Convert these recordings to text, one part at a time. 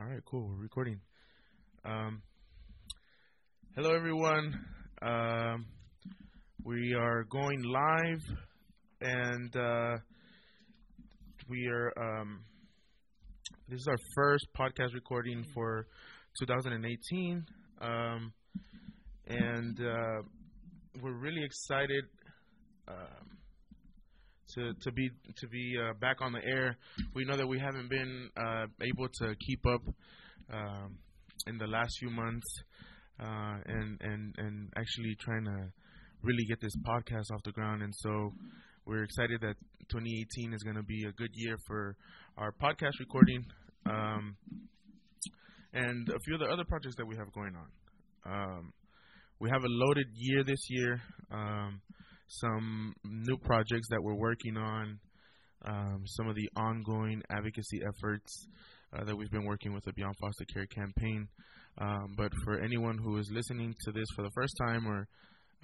All right, cool. We're recording. Um, hello, everyone. Um, we are going live, and uh, we are. Um, this is our first podcast recording for 2018, um, and uh, we're really excited um, to to be to be uh, back on the air. We know that we haven't been uh, able to keep up um, in the last few months, uh, and and and actually trying to really get this podcast off the ground. And so we're excited that 2018 is going to be a good year for our podcast recording, um, and a few of the other projects that we have going on. Um, we have a loaded year this year. Um, some new projects that we're working on, um, some of the ongoing advocacy efforts uh, that we've been working with the Beyond Foster Care campaign. Um, but for anyone who is listening to this for the first time, or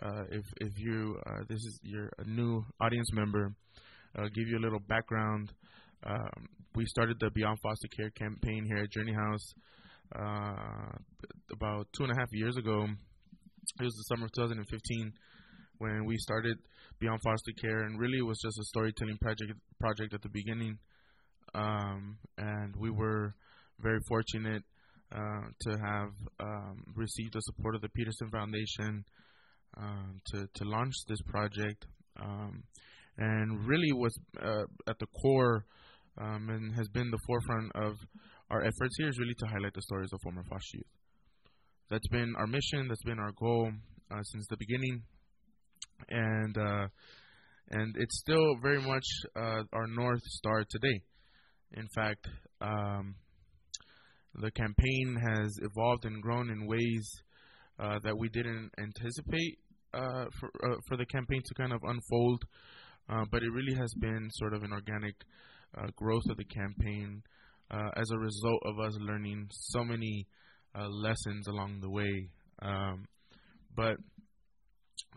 uh, if if you uh, this is your a new audience member, I'll give you a little background. Um, we started the Beyond Foster Care campaign here at Journey House uh, about two and a half years ago. It was the summer of 2015 when we started Beyond Foster Care, and really it was just a storytelling project project at the beginning. Um, and we were very fortunate uh, to have um, received the support of the Peterson Foundation um, to to launch this project. Um, and really was uh, at the core um, and has been the forefront of our efforts here is really to highlight the stories of former foster youth. That's been our mission. That's been our goal uh, since the beginning and uh, and it's still very much uh, our north star today. In fact, um, the campaign has evolved and grown in ways uh, that we didn't anticipate uh, for uh, for the campaign to kind of unfold. Uh, but it really has been sort of an organic growth of the campaign as a result of us learning so many lessons along the way. Um, but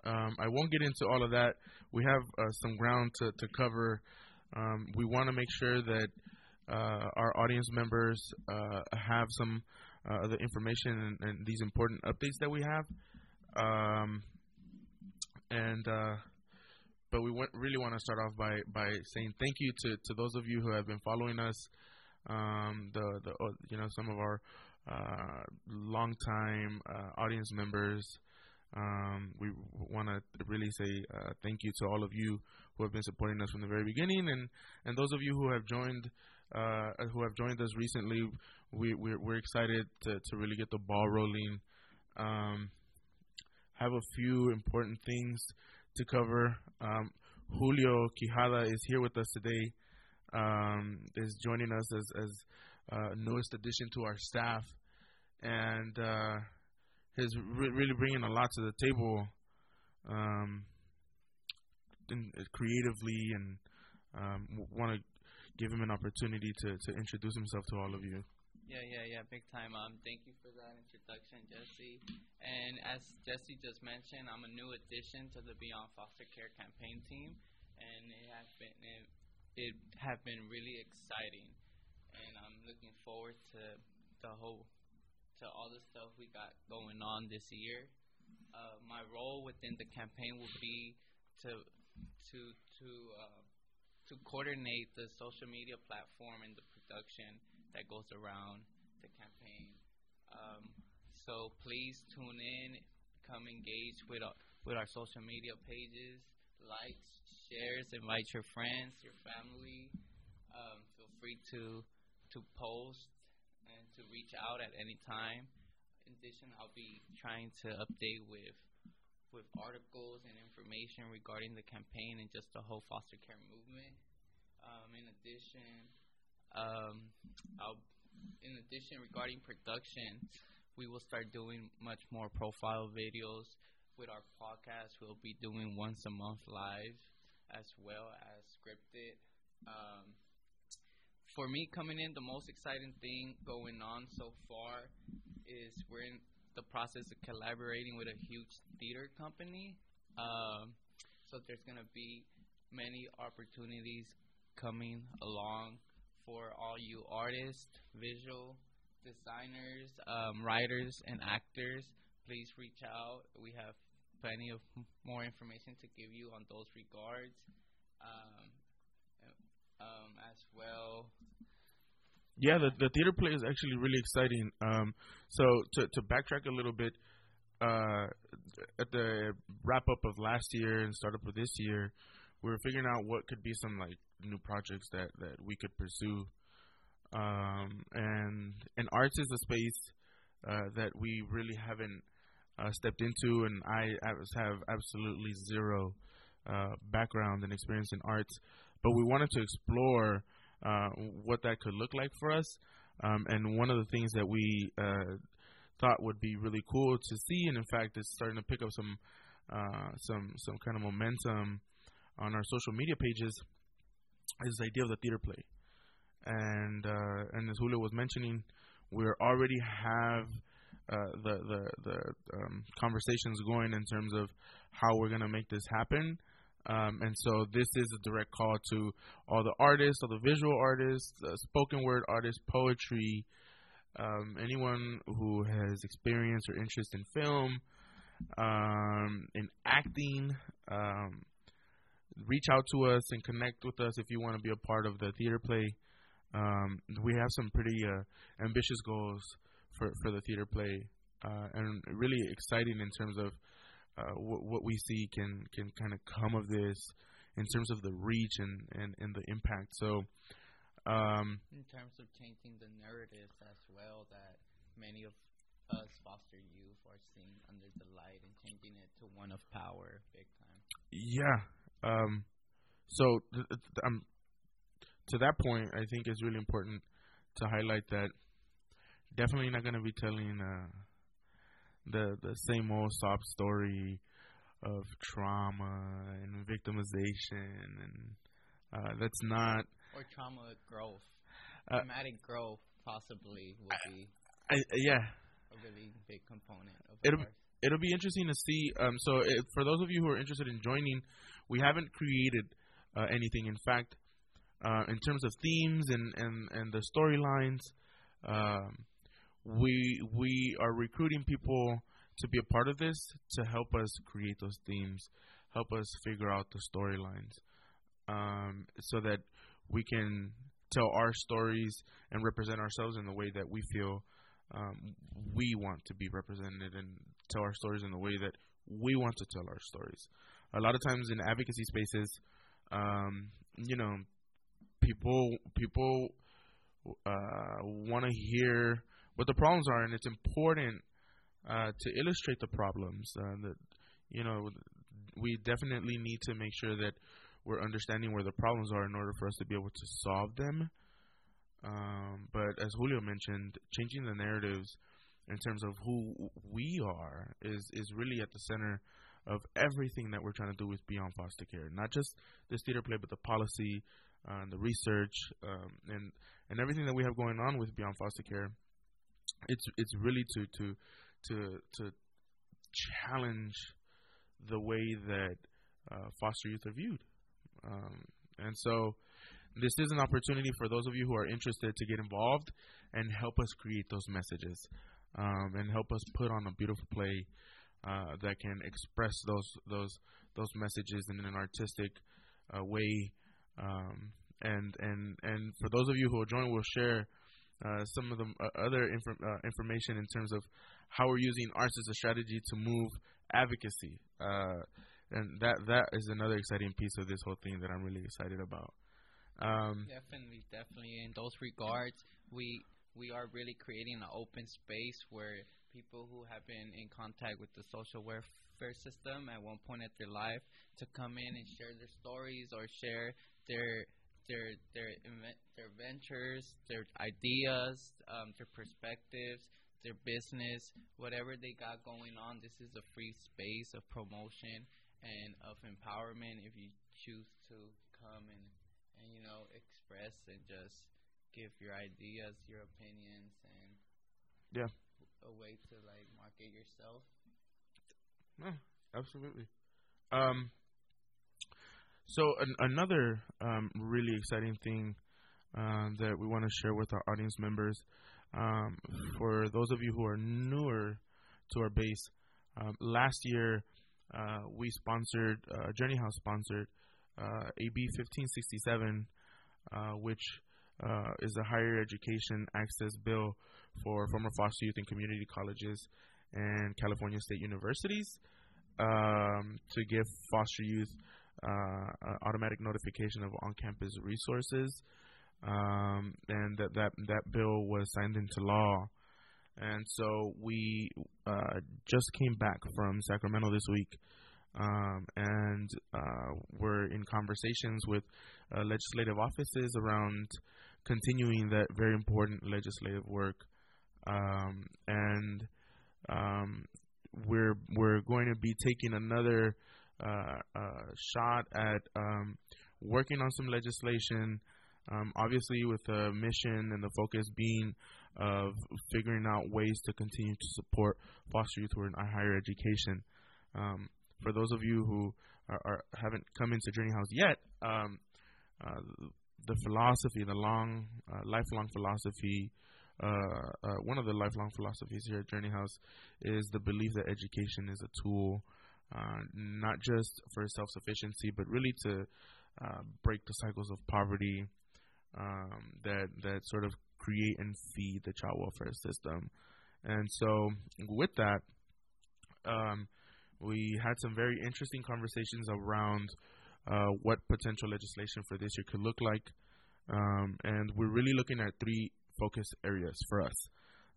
um, I won't get into all of that. We have uh, some ground to, to cover. Um, we want to make sure that uh, our audience members uh, have some uh, of the information and, and, these important updates that we have. Um, and uh, but we really want to start off by, by saying thank you to, to those of you who have been following us. Um, the the uh, you know some of our uh, longtime audience members. Um, we want to really say uh, thank you to all of you who have been supporting us from the very beginning, and and those of you who have joined uh, who have joined us recently. We we're, we're excited to to really get the ball rolling. Um, have a few important things to cover. Um, Julio Quijada is here with us today. Um, is joining us as as uh, newest addition to our staff, and uh, is re- really bringing a lot to the table, um, in, uh, creatively, and um, want to give him an opportunity to, to introduce himself to all of you. Yeah, yeah, yeah, big time. Um, thank you for that introduction, Jesse. And as Jesse just mentioned, I'm a new addition to the Beyond Foster Care campaign team, and it has been it, it have been really exciting, and I'm looking forward to the whole to all the stuff we got going on this year. Uh, my role within the campaign will be to to to uh, to coordinate the social media platform and the production that goes around the campaign. Um, so please tune in, come engage with our, with our social media pages, likes, shares, invite your friends, your family. Um, feel free to to post to reach out at any time. In addition, I'll be trying to update with with articles and information regarding the campaign and just the whole foster care movement. Um, in addition, um, I'll, in addition regarding production, we will start doing much more profile videos with our podcast. We'll be doing once a month live as well as scripted. Um, for me coming in, the most exciting thing going on so far is we're in the process of collaborating with a huge theater company. Um, so there's gonna be many opportunities coming along for all you artists, visual, designers, um, writers, and actors, please reach out. We have plenty of more information to give you on those regards. Um, um, as well. Yeah, the the theater play is actually really exciting. Um, so to to backtrack a little bit, uh, at the wrap up of last year and start up of this year, we were figuring out what could be some like new projects that that we could pursue. Um, and and arts is a space uh, that we really haven't uh, stepped into, and I have absolutely zero uh, background and experience in arts, but we wanted to explore uh, what that could look like for us. Um, and one of the things that we uh, thought would be really cool to see, and in fact, it's starting to pick up some uh, some some kind of momentum on our social media pages, is the idea of the theater play. And uh, and as Julio was mentioning, we already have uh, the the the um, conversations going in terms of how we're gonna make this happen. Um, and so this is a direct call to all the artists, all the visual artists, uh, spoken word artists, poetry, um, anyone who has experience or interest in film, um, in acting. Um, reach out to us and connect with us if you want to be a part of the theater play. Um, we have some pretty uh, ambitious goals for for the theater play, uh, and really exciting in terms of uh, what, what we see can can kind of come of this in terms of the reach and, and, and the impact. So, um, in terms of changing the narratives as well, that many of us foster youth are seeing under the light and changing it to one of power, big time. Yeah. Um, so, th- th- um, to that point, I think it's really important to highlight that definitely not going to be telling uh, the the same old sob story of trauma and victimization, and uh, that's not or trauma growth, uh, traumatic growth possibly will be. I, yeah, a really big component of it'll it'll be interesting to see. Um, so it, for those of you who are interested in joining, we haven't created uh, anything. In fact, uh, in terms of themes and and and the storylines, um, we we are recruiting people to be a part of this to help us create those themes, help us figure out the storylines, um, so that we can tell our stories and represent ourselves in the way that we feel um, we want to be represented and tell our stories in the way that we want to tell our stories. A lot of times in advocacy spaces, um, you know, people people uh, want to hear what the problems are, and it's important uh, to illustrate the problems. Uh, that you know, we definitely need to make sure that we're understanding where the problems are in order for us to be able to solve them. Um, but as Julio mentioned, changing the narratives in terms of who we are is is really at the center of everything that we're trying to do with Beyond Foster Care. Not just this theater play, but the policy, uh, the research, um, and and everything that we have going on with Beyond Foster Care. It's it's really to to to to challenge the way that uh, foster youth are viewed, um, and so this is an opportunity for those of you who are interested to get involved and help us create those messages um, and help us put on a beautiful play uh, that can express those those those messages in an artistic uh, way. Um, and and and for those of you who will join, we'll share uh, some of the uh, other inf- uh, information in terms of how we're using arts as a strategy to move advocacy. Uh, and that that is another exciting piece of this whole thing that I'm really excited about. Um, definitely, definitely. In those regards, we we are really creating an open space where people who have been in contact with the social welfare system at one point in their life to come in and share their stories or share their their their their ventures, their ideas, um, their perspectives, their business, whatever they got going on. This is a free space of promotion and of empowerment. If you choose to come and and you know express and just give your ideas, your opinions, and yeah, a way to like market yourself. No, absolutely. Um, so an, another um, really exciting thing uh, that we want to share with our audience members. Um, for those of you who are newer to our base, um, last year uh, we sponsored, uh, Journey House sponsored uh, AB 1567, uh, which uh, is a higher education access bill for former foster youth and community colleges and California state universities um, to give foster youth automatic notification of on-campus resources, um, and that, that that bill was signed into law. And so we uh, just came back from Sacramento this week, um, and uh, we're in conversations with uh, legislative offices around continuing that very important legislative work. Um, and um, we're we're going to be taking another uh, uh, shot at um, working on some legislation. Um, obviously, with the mission and the focus being of figuring out ways to continue to support foster youth who are in higher education. Um, for those of you who are, are, haven't come into Journey House yet, um, uh, the philosophy, the long, uh, lifelong philosophy uh, uh, one of the lifelong philosophies here at Journey House is the belief that education is a tool, uh, not just for self sufficiency, but really to uh, break the cycles of poverty um, that that sort of create and feed the child welfare system. And so, with that, um, we had some very interesting conversations around uh, what potential legislation for this year could look like. Um, and we're really looking at three focus areas for us.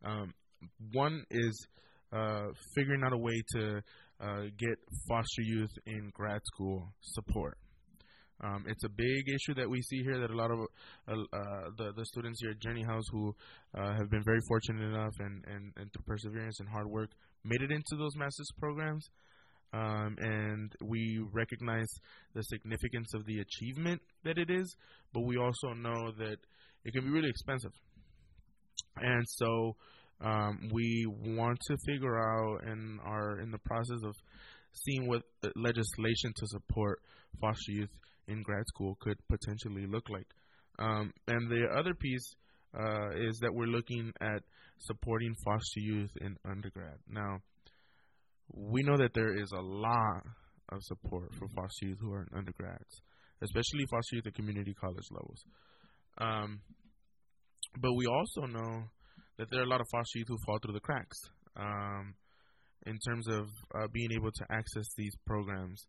Um, one is uh, figuring out a way to uh, get foster youth in grad school support. Um, it's a big issue that we see here that a lot of uh, uh the, the students here at Journey House who uh, have been very fortunate enough and, and, and through perseverance and hard work made it into those master's programs. Um, and we recognize the significance of the achievement that it is, but we also know that it can be really expensive. And so um, we want to figure out and are in the process of seeing what legislation to support foster youth in grad school could potentially look like. Um, and the other piece uh, is that we're looking at supporting foster youth in undergrad. Now, we know that there is a lot of support for foster youth who are in undergrads, especially foster youth at community college levels. Um, but we also know that there are a lot of foster youth who fall through the cracks um, in terms of uh, being able to access these programs.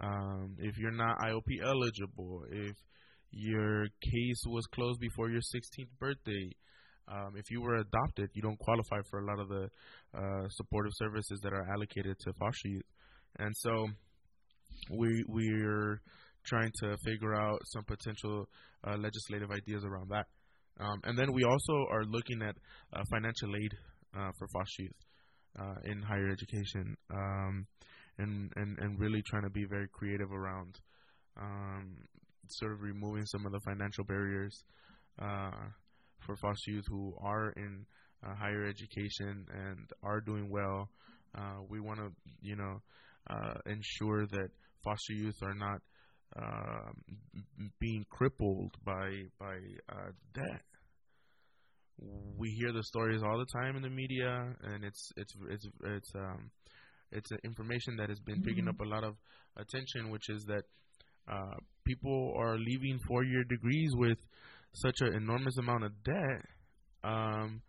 Um, if you're not ILP eligible, if your case was closed before your 16th birthday, um, if you were adopted, you don't qualify for a lot of the uh, supportive services that are allocated to foster youth. And so we we're trying to figure out some potential uh, legislative ideas around that. Um, and then we also are looking at uh, financial aid uh, for foster youth uh, in higher education, um, and, and and really trying to be very creative around um, sort of removing some of the financial barriers uh, for foster youth who are in uh, higher education and are doing well. Uh, we want to, you know, ensure that foster youth are not uh, being crippled by by uh, debt. We hear the stories all the time in the media, and it's it's it's it's um it's information that has been mm-hmm. picking up a lot of attention, which is that uh, people are leaving four-year degrees with such an enormous amount of debt um,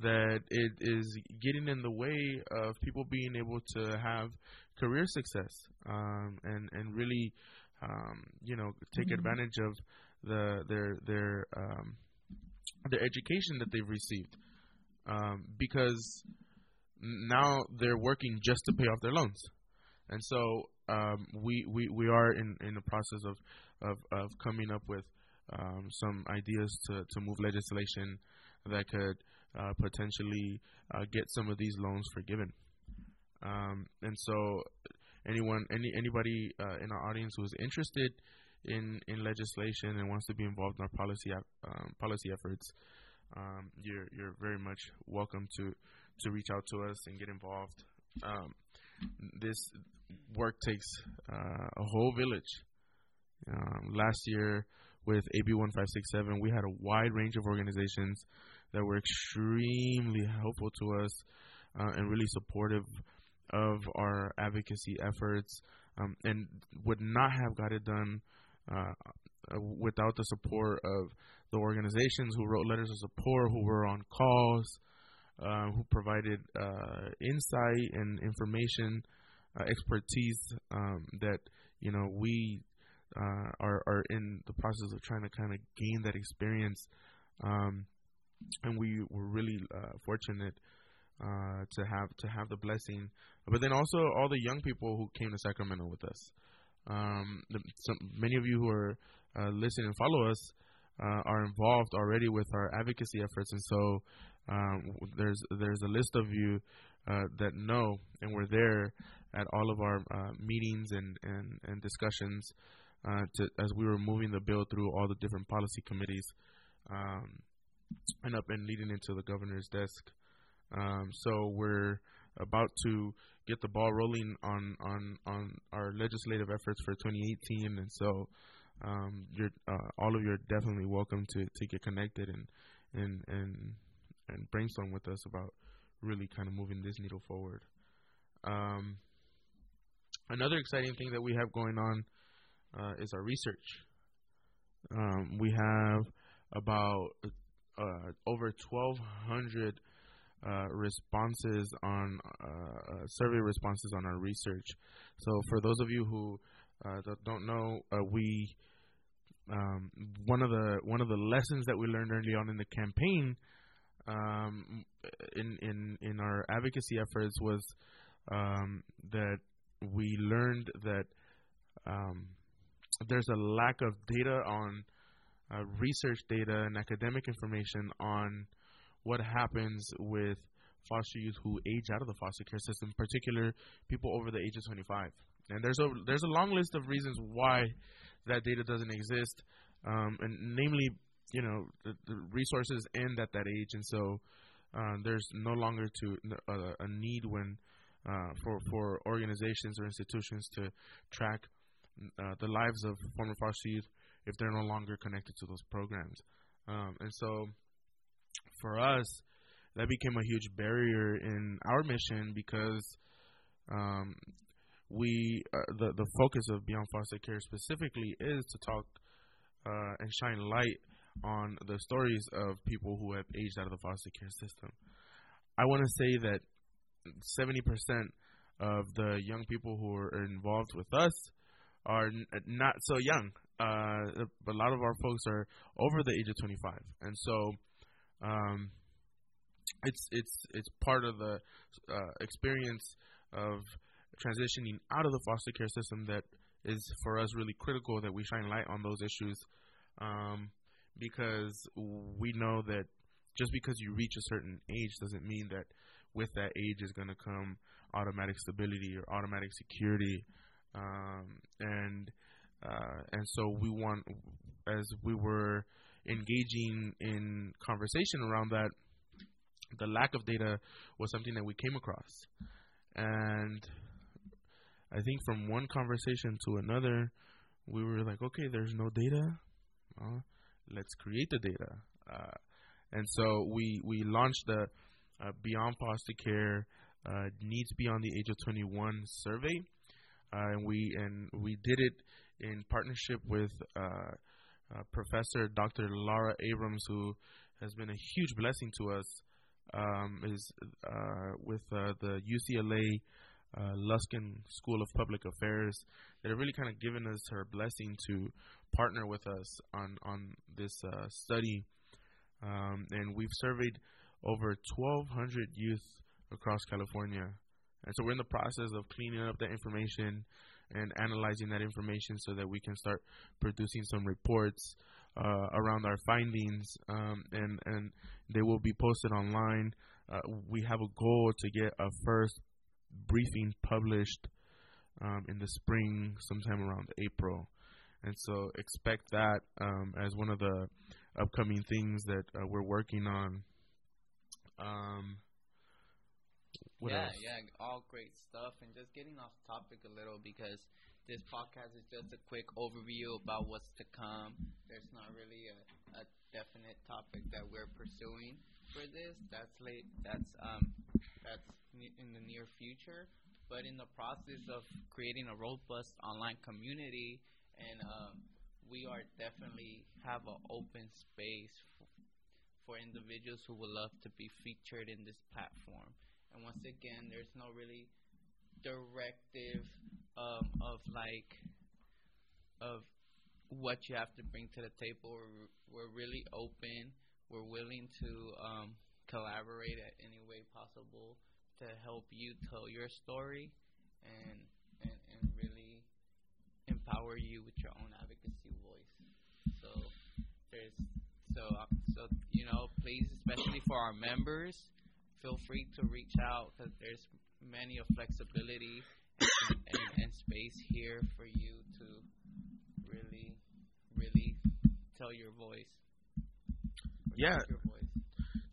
that it is getting in the way of people being able to have career success um, and and really um, you know, take mm-hmm. advantage of the their their um, their education that they've received, um, because now they're working just to pay off their loans, and so um, we we we are in in the process of of, of coming up with um, some ideas to to move legislation that could uh, potentially uh, get some of these loans forgiven. Um, and so anyone, any anybody uh, in our audience who is interested in in legislation and wants to be involved in our policy um, policy efforts, um, you're you're very much welcome to to reach out to us and get involved. Um, this work takes uh, a whole village. Um, last year, with AB 1567, we had a wide range of organizations that were extremely helpful to us uh, and really supportive of our advocacy efforts um, and would not have got it done uh, without the support of the organizations who wrote letters of support, who were on calls, uh, who provided uh, insight and information, uh, expertise um, that you know we uh, are are in the process of trying to kind of gain that experience, um, and we were really uh, fortunate uh, to have to have the blessing. But then also all the young people who came to Sacramento with us. Um, the, some, many of you who are uh, listen and follow us uh, are involved already with our advocacy efforts, and so um, there's there's a list of you uh, that know and were there at all of our uh, meetings and and, and discussions to, as we were moving the bill through all the different policy committees um, and up and leading into the governor's desk. Um, so we're about to get the ball rolling on on on our legislative efforts for 2018, and so um, you're uh, all of you are definitely welcome to, to get connected and and and and brainstorm with us about really kind of moving this needle forward. Um, another exciting thing that we have going on uh, is our research. Um, we have about uh, over 1,200 uh, responses on uh, uh, survey responses on our research. So for those of you who uh, don't know, we um, one of the one of the lessons that we learned early on in the campaign, um, in in in our advocacy efforts was um, that we learned that um, there's a lack of data on uh, research data and academic information on what happens with foster youth who age out of the foster care system, particular people over the age of 25. And there's a there's a long list of reasons why that data doesn't exist, um, and namely, you know, the, the, resources end at that age, and so uh, there's no longer to uh, a need when uh, for for organizations or institutions to track uh, the lives of former foster youth if they're no longer connected to those programs, um, and so for us, that became a huge barrier in our mission because um, we uh, the the focus of Beyond Foster Care specifically is to talk uh, and shine light on the stories of people who have aged out of the foster care system. I want to say that 70% of the young people who are involved with us are n- not so young. Uh, a lot of our folks are over the age of 25, and so um, it's it's it's part of the uh, experience of transitioning out of the foster care system that is for us really critical that we shine light on those issues um, because we know that just because you reach a certain age doesn't mean that with that age is going to come automatic stability or automatic security um, and uh, and so we want as we were engaging in conversation around that, the lack of data was something that we came across. And I think from one conversation to another, we were like, okay, there's no data. Uh, let's create the data. Uh, and so we, we launched the uh, Beyond Foster Care uh, Needs Beyond the Age of 21 survey. Uh, and we and we did it in partnership with uh, Professor Dr. Laura Abrams, who has been a huge blessing to us, um, is uh, with uh, the UCLA uh, Luskin School of Public Affairs that have really kind of given us her blessing to partner with us on on this uh, study, um, and we've surveyed over 1,200 youth across California, and so we're in the process of cleaning up that information and analyzing that information so that we can start producing some reports uh, around our findings, um, and and they will be posted online. Uh, we have a goal to get a first briefing published um, in the spring, sometime around April, and so expect that um, as one of the upcoming things that uh, we're working on. Um, what yeah, else? yeah, all great stuff. And just getting off topic a little because this podcast is just a quick overview about what's to come. There's not really a, a definite topic that we're pursuing for this. That's late. That's um that's in the near future. But in the process of creating a robust online community, and um, we are definitely have an open space for, for individuals who would love to be featured in this platform. And once again, there's no really directive um, of like of what you have to bring to the table. We're, we're really open. We're willing to um, collaborate at any way possible to help you tell your story and, and and really empower you with your own advocacy voice. So there's so uh, so you know please especially for our members feel free to reach out because there's many of flexibility and, and, and space here for you to really, really tell your voice. Yeah. Your voice.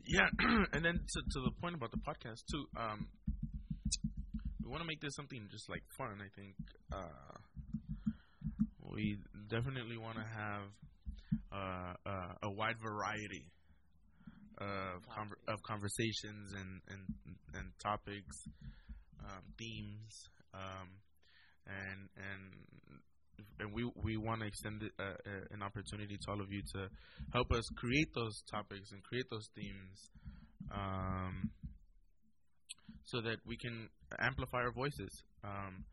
Yeah, and then to to the point about the podcast too. Um, we want to make this something just like fun. I think uh, we definitely want to have uh, uh, a wide variety of conver- of conversations and and and topics, um, themes, um, and and and we we want to extend it, uh, uh, an opportunity to all of you to help us create those topics and create those themes, um, so that we can amplify our voices, um,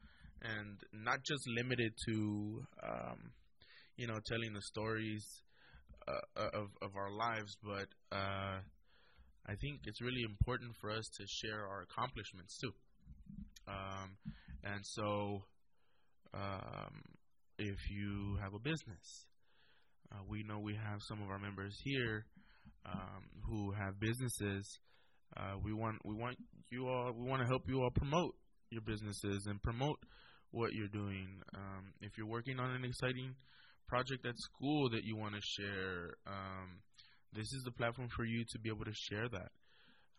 and not just limited to um, you know telling the stories of of our lives, but uh, I think it's really important for us to share our accomplishments too. Um, and so, um, if you have a business, uh, we know we have some of our members here um, who have businesses. Uh, we want we want you all we want to help you all promote your businesses and promote what you're doing. Um, if you're working on an exciting project at school that you want to share, um, this is the platform for you to be able to share that.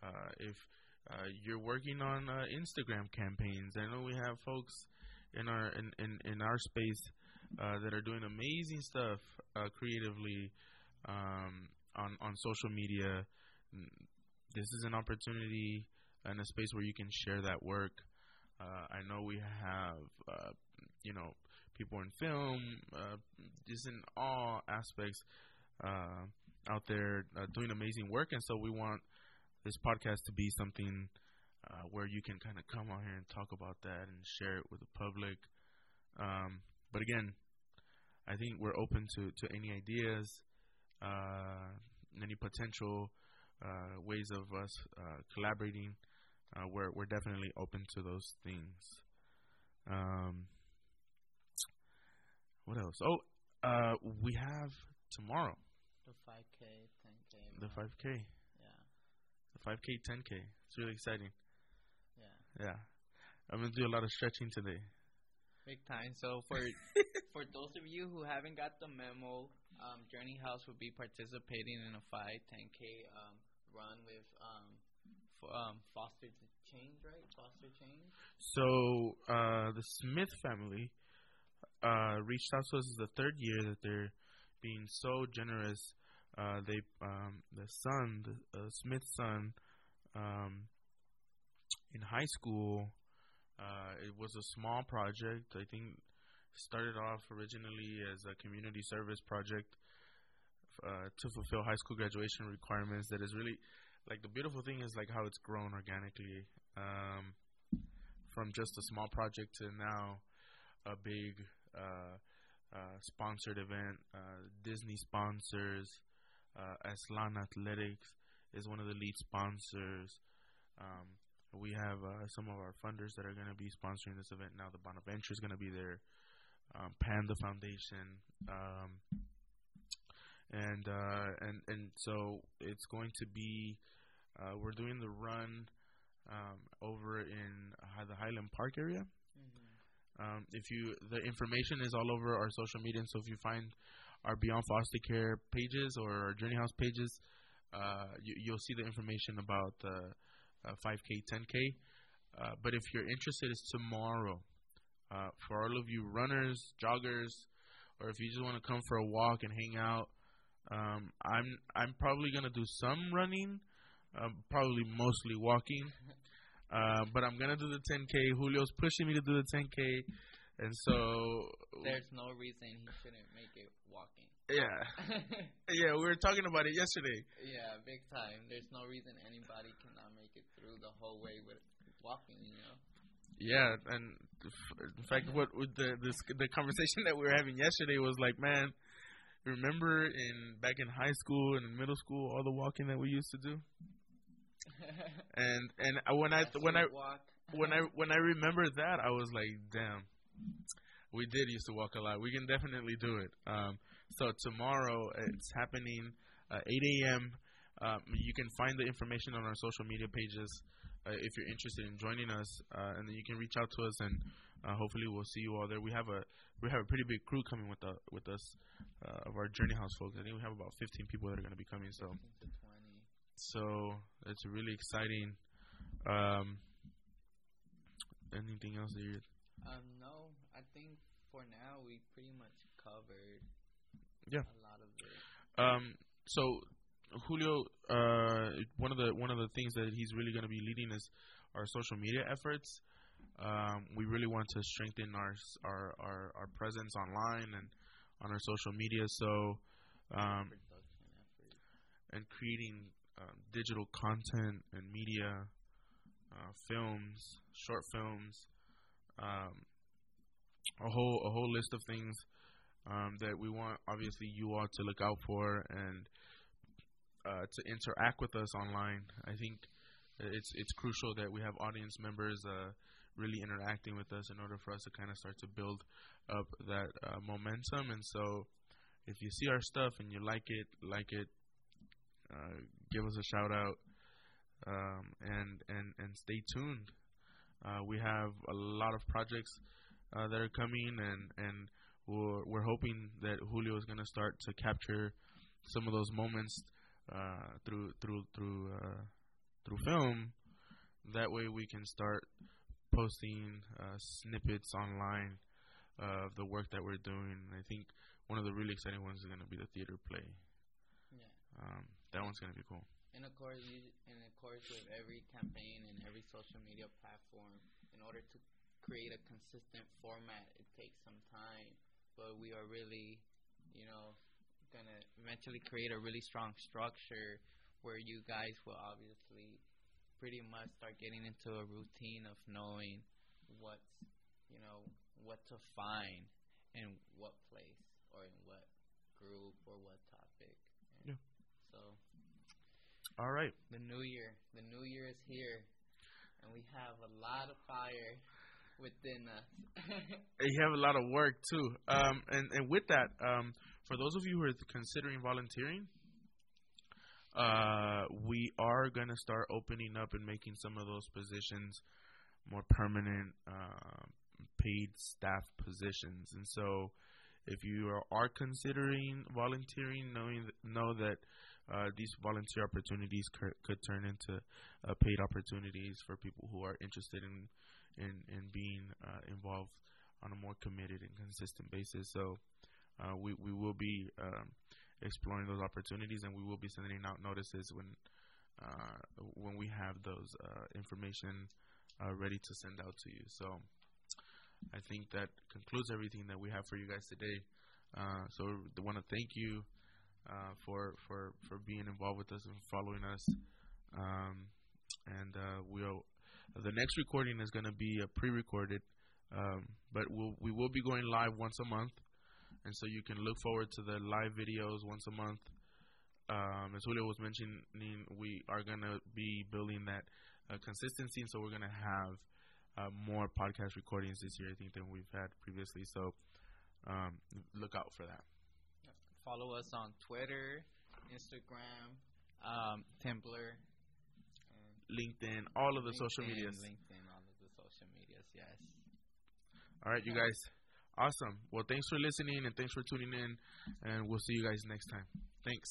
Uh, if uh, you're working on uh, Instagram campaigns, I know we have folks in our in in, in our space uh, that are doing amazing stuff uh, creatively um, on on social media. This is an opportunity and a space where you can share that work. Uh, I know we have, you know, people in film, uh, just in all aspects uh, out there uh, doing amazing work. And so we want this podcast to be something uh, where you can kind of come out here and talk about that and share it with the public. Um, but again, I think we're open to, to any ideas, uh, any potential uh, ways of us collaborating. we're we're definitely open to those things. Um, what else? Oh, uh, we have tomorrow. The 5K, 10K. The 5K. Yeah. The 5K, 10K. It's really exciting. Yeah. Yeah. I'm gonna do a lot of stretching today. Big time. So for for those of you who haven't got the memo, um, Journey House will be participating in a 5, 10K um, run with um, f- um, Foster Change, right? Foster Change. So uh, the Smith family uh, reached out to us. This is the third year that they're being so generous. Uh, they um, the son, the uh, son, um, in high school. Uh, it was a small project. I think started off originally as a community service project uh, to fulfill high school graduation requirements. That is really like the beautiful thing is like how it's grown organically um, from just a small project to now a big sponsored event. Uh, Disney sponsors. Aslan Athletics is one of the lead sponsors. Um, we have some of our funders that are going to be sponsoring this event now. The Bonaventure is going to be there. Um, Panda Foundation. Um, and uh, and and so it's going to be uh, we're doing the run um, over in the Highland Park area. Um, if you, the information is all over our social media, so if you find our Beyond Foster Care pages or our Journey House pages, uh, you, will see the information about the uh, 5K, 10K. Uh, but if you're interested, it's tomorrow. Uh, for all of you runners, joggers, or if you just want to come for a walk and hang out, um, I'm I'm probably gonna do some running, uh, probably mostly walking. Uh, but I'm gonna do the 10k. Julio's pushing me to do the 10k, and so There's no reason he shouldn't make it walking. yeah, yeah. We were talking about it yesterday. yeah, big time. There's no reason anybody cannot make it through the whole way with walking. You know. Yeah, and in fact, what with the this, the conversation that we were having yesterday was like, man, remember in back in high school and in middle school, all the walking that we used to do, and and I- when I when I when I when I remember that, I was like, damn, we did used to walk a lot. We can definitely do it. Um, so tomorrow it's happening uh, 8 a.m. Um, you can find the information on our social media pages uh, if you're interested in joining us, uh, and then you can reach out to us, and uh, hopefully we'll see you all there. We have a we have a pretty big crew coming with the, with us uh, of our Journey House folks. I think we have about 15 people that are going to be coming. So 15 to 20. so it's really exciting. Um, anything else that you Um, no, I think for now we pretty much covered. Yeah. A lot of it. Um, so Julio, uh, one of the one of the things that he's really going to be leading is our social media efforts. Um, we really want to strengthen our our our, our presence online and on our social media. So, um, and creating um, digital content and media, uh, films, short films, um, a whole a whole list of things um, that we want obviously you all to look out for and uh, to interact with us online. I think it's it's crucial that we have audience members uh, really interacting with us in order for us to kind of start to build up that uh, momentum. And so, if you see our stuff and you like it, like it, uh, give us a shout out um, and and and stay tuned. Uh, we have a lot of projects uh, that are coming, and and we're we're hoping that Julio is going to start to capture some of those moments uh, through through through uh, through film. That way, we can start posting uh, snippets online of the work that we're doing. I think one of the really exciting ones is going to be the theater play. Yeah. Um, that one's to be cool. And of course, you, and of course, with every campaign and every social media platform, in order to create a consistent format, it takes some time. But we are really, you know, gonna eventually create a really strong structure where you guys will obviously pretty much start getting into a routine of knowing what's, you know, what to find in what place or in what group or what topic. And Yeah. So All right. the new year. The new year is here, and we have a lot of fire within us. You have a lot of work too. Um, and and with that, um, for those of you who are considering volunteering, uh, we are gonna start opening up and making some of those positions more permanent, uh, paid staff positions. And so, if you are, are considering volunteering, knowing know that uh, these volunteer opportunities could, could turn into uh, paid opportunities for people who are interested in in, in being uh, involved on a more committed and consistent basis. So uh, we we will be um, exploring those opportunities, and we will be sending out notices when uh, when we have those information ready to send out to you. So I think that concludes everything that we have for you guys today. So I want to thank you uh, for for for being involved with us and following us. Um, and uh, we'll the next recording is going to be a pre-recorded, um, but we'll, we will be going live once a month, and so you can look forward to the live videos once a month. Um, as Julio was mentioning, we are going to be building that uh, consistency, and so we're going to have uh, more podcast recordings this year, I think, than we've had previously. So um, look out for that. Follow us on Twitter, Instagram, um, Tumblr, LinkedIn, all of the social medias. LinkedIn, all of the social medias. Yes. All right, you guys. Awesome. Well, thanks for listening and thanks for tuning in, and we'll see you guys next time. Thanks.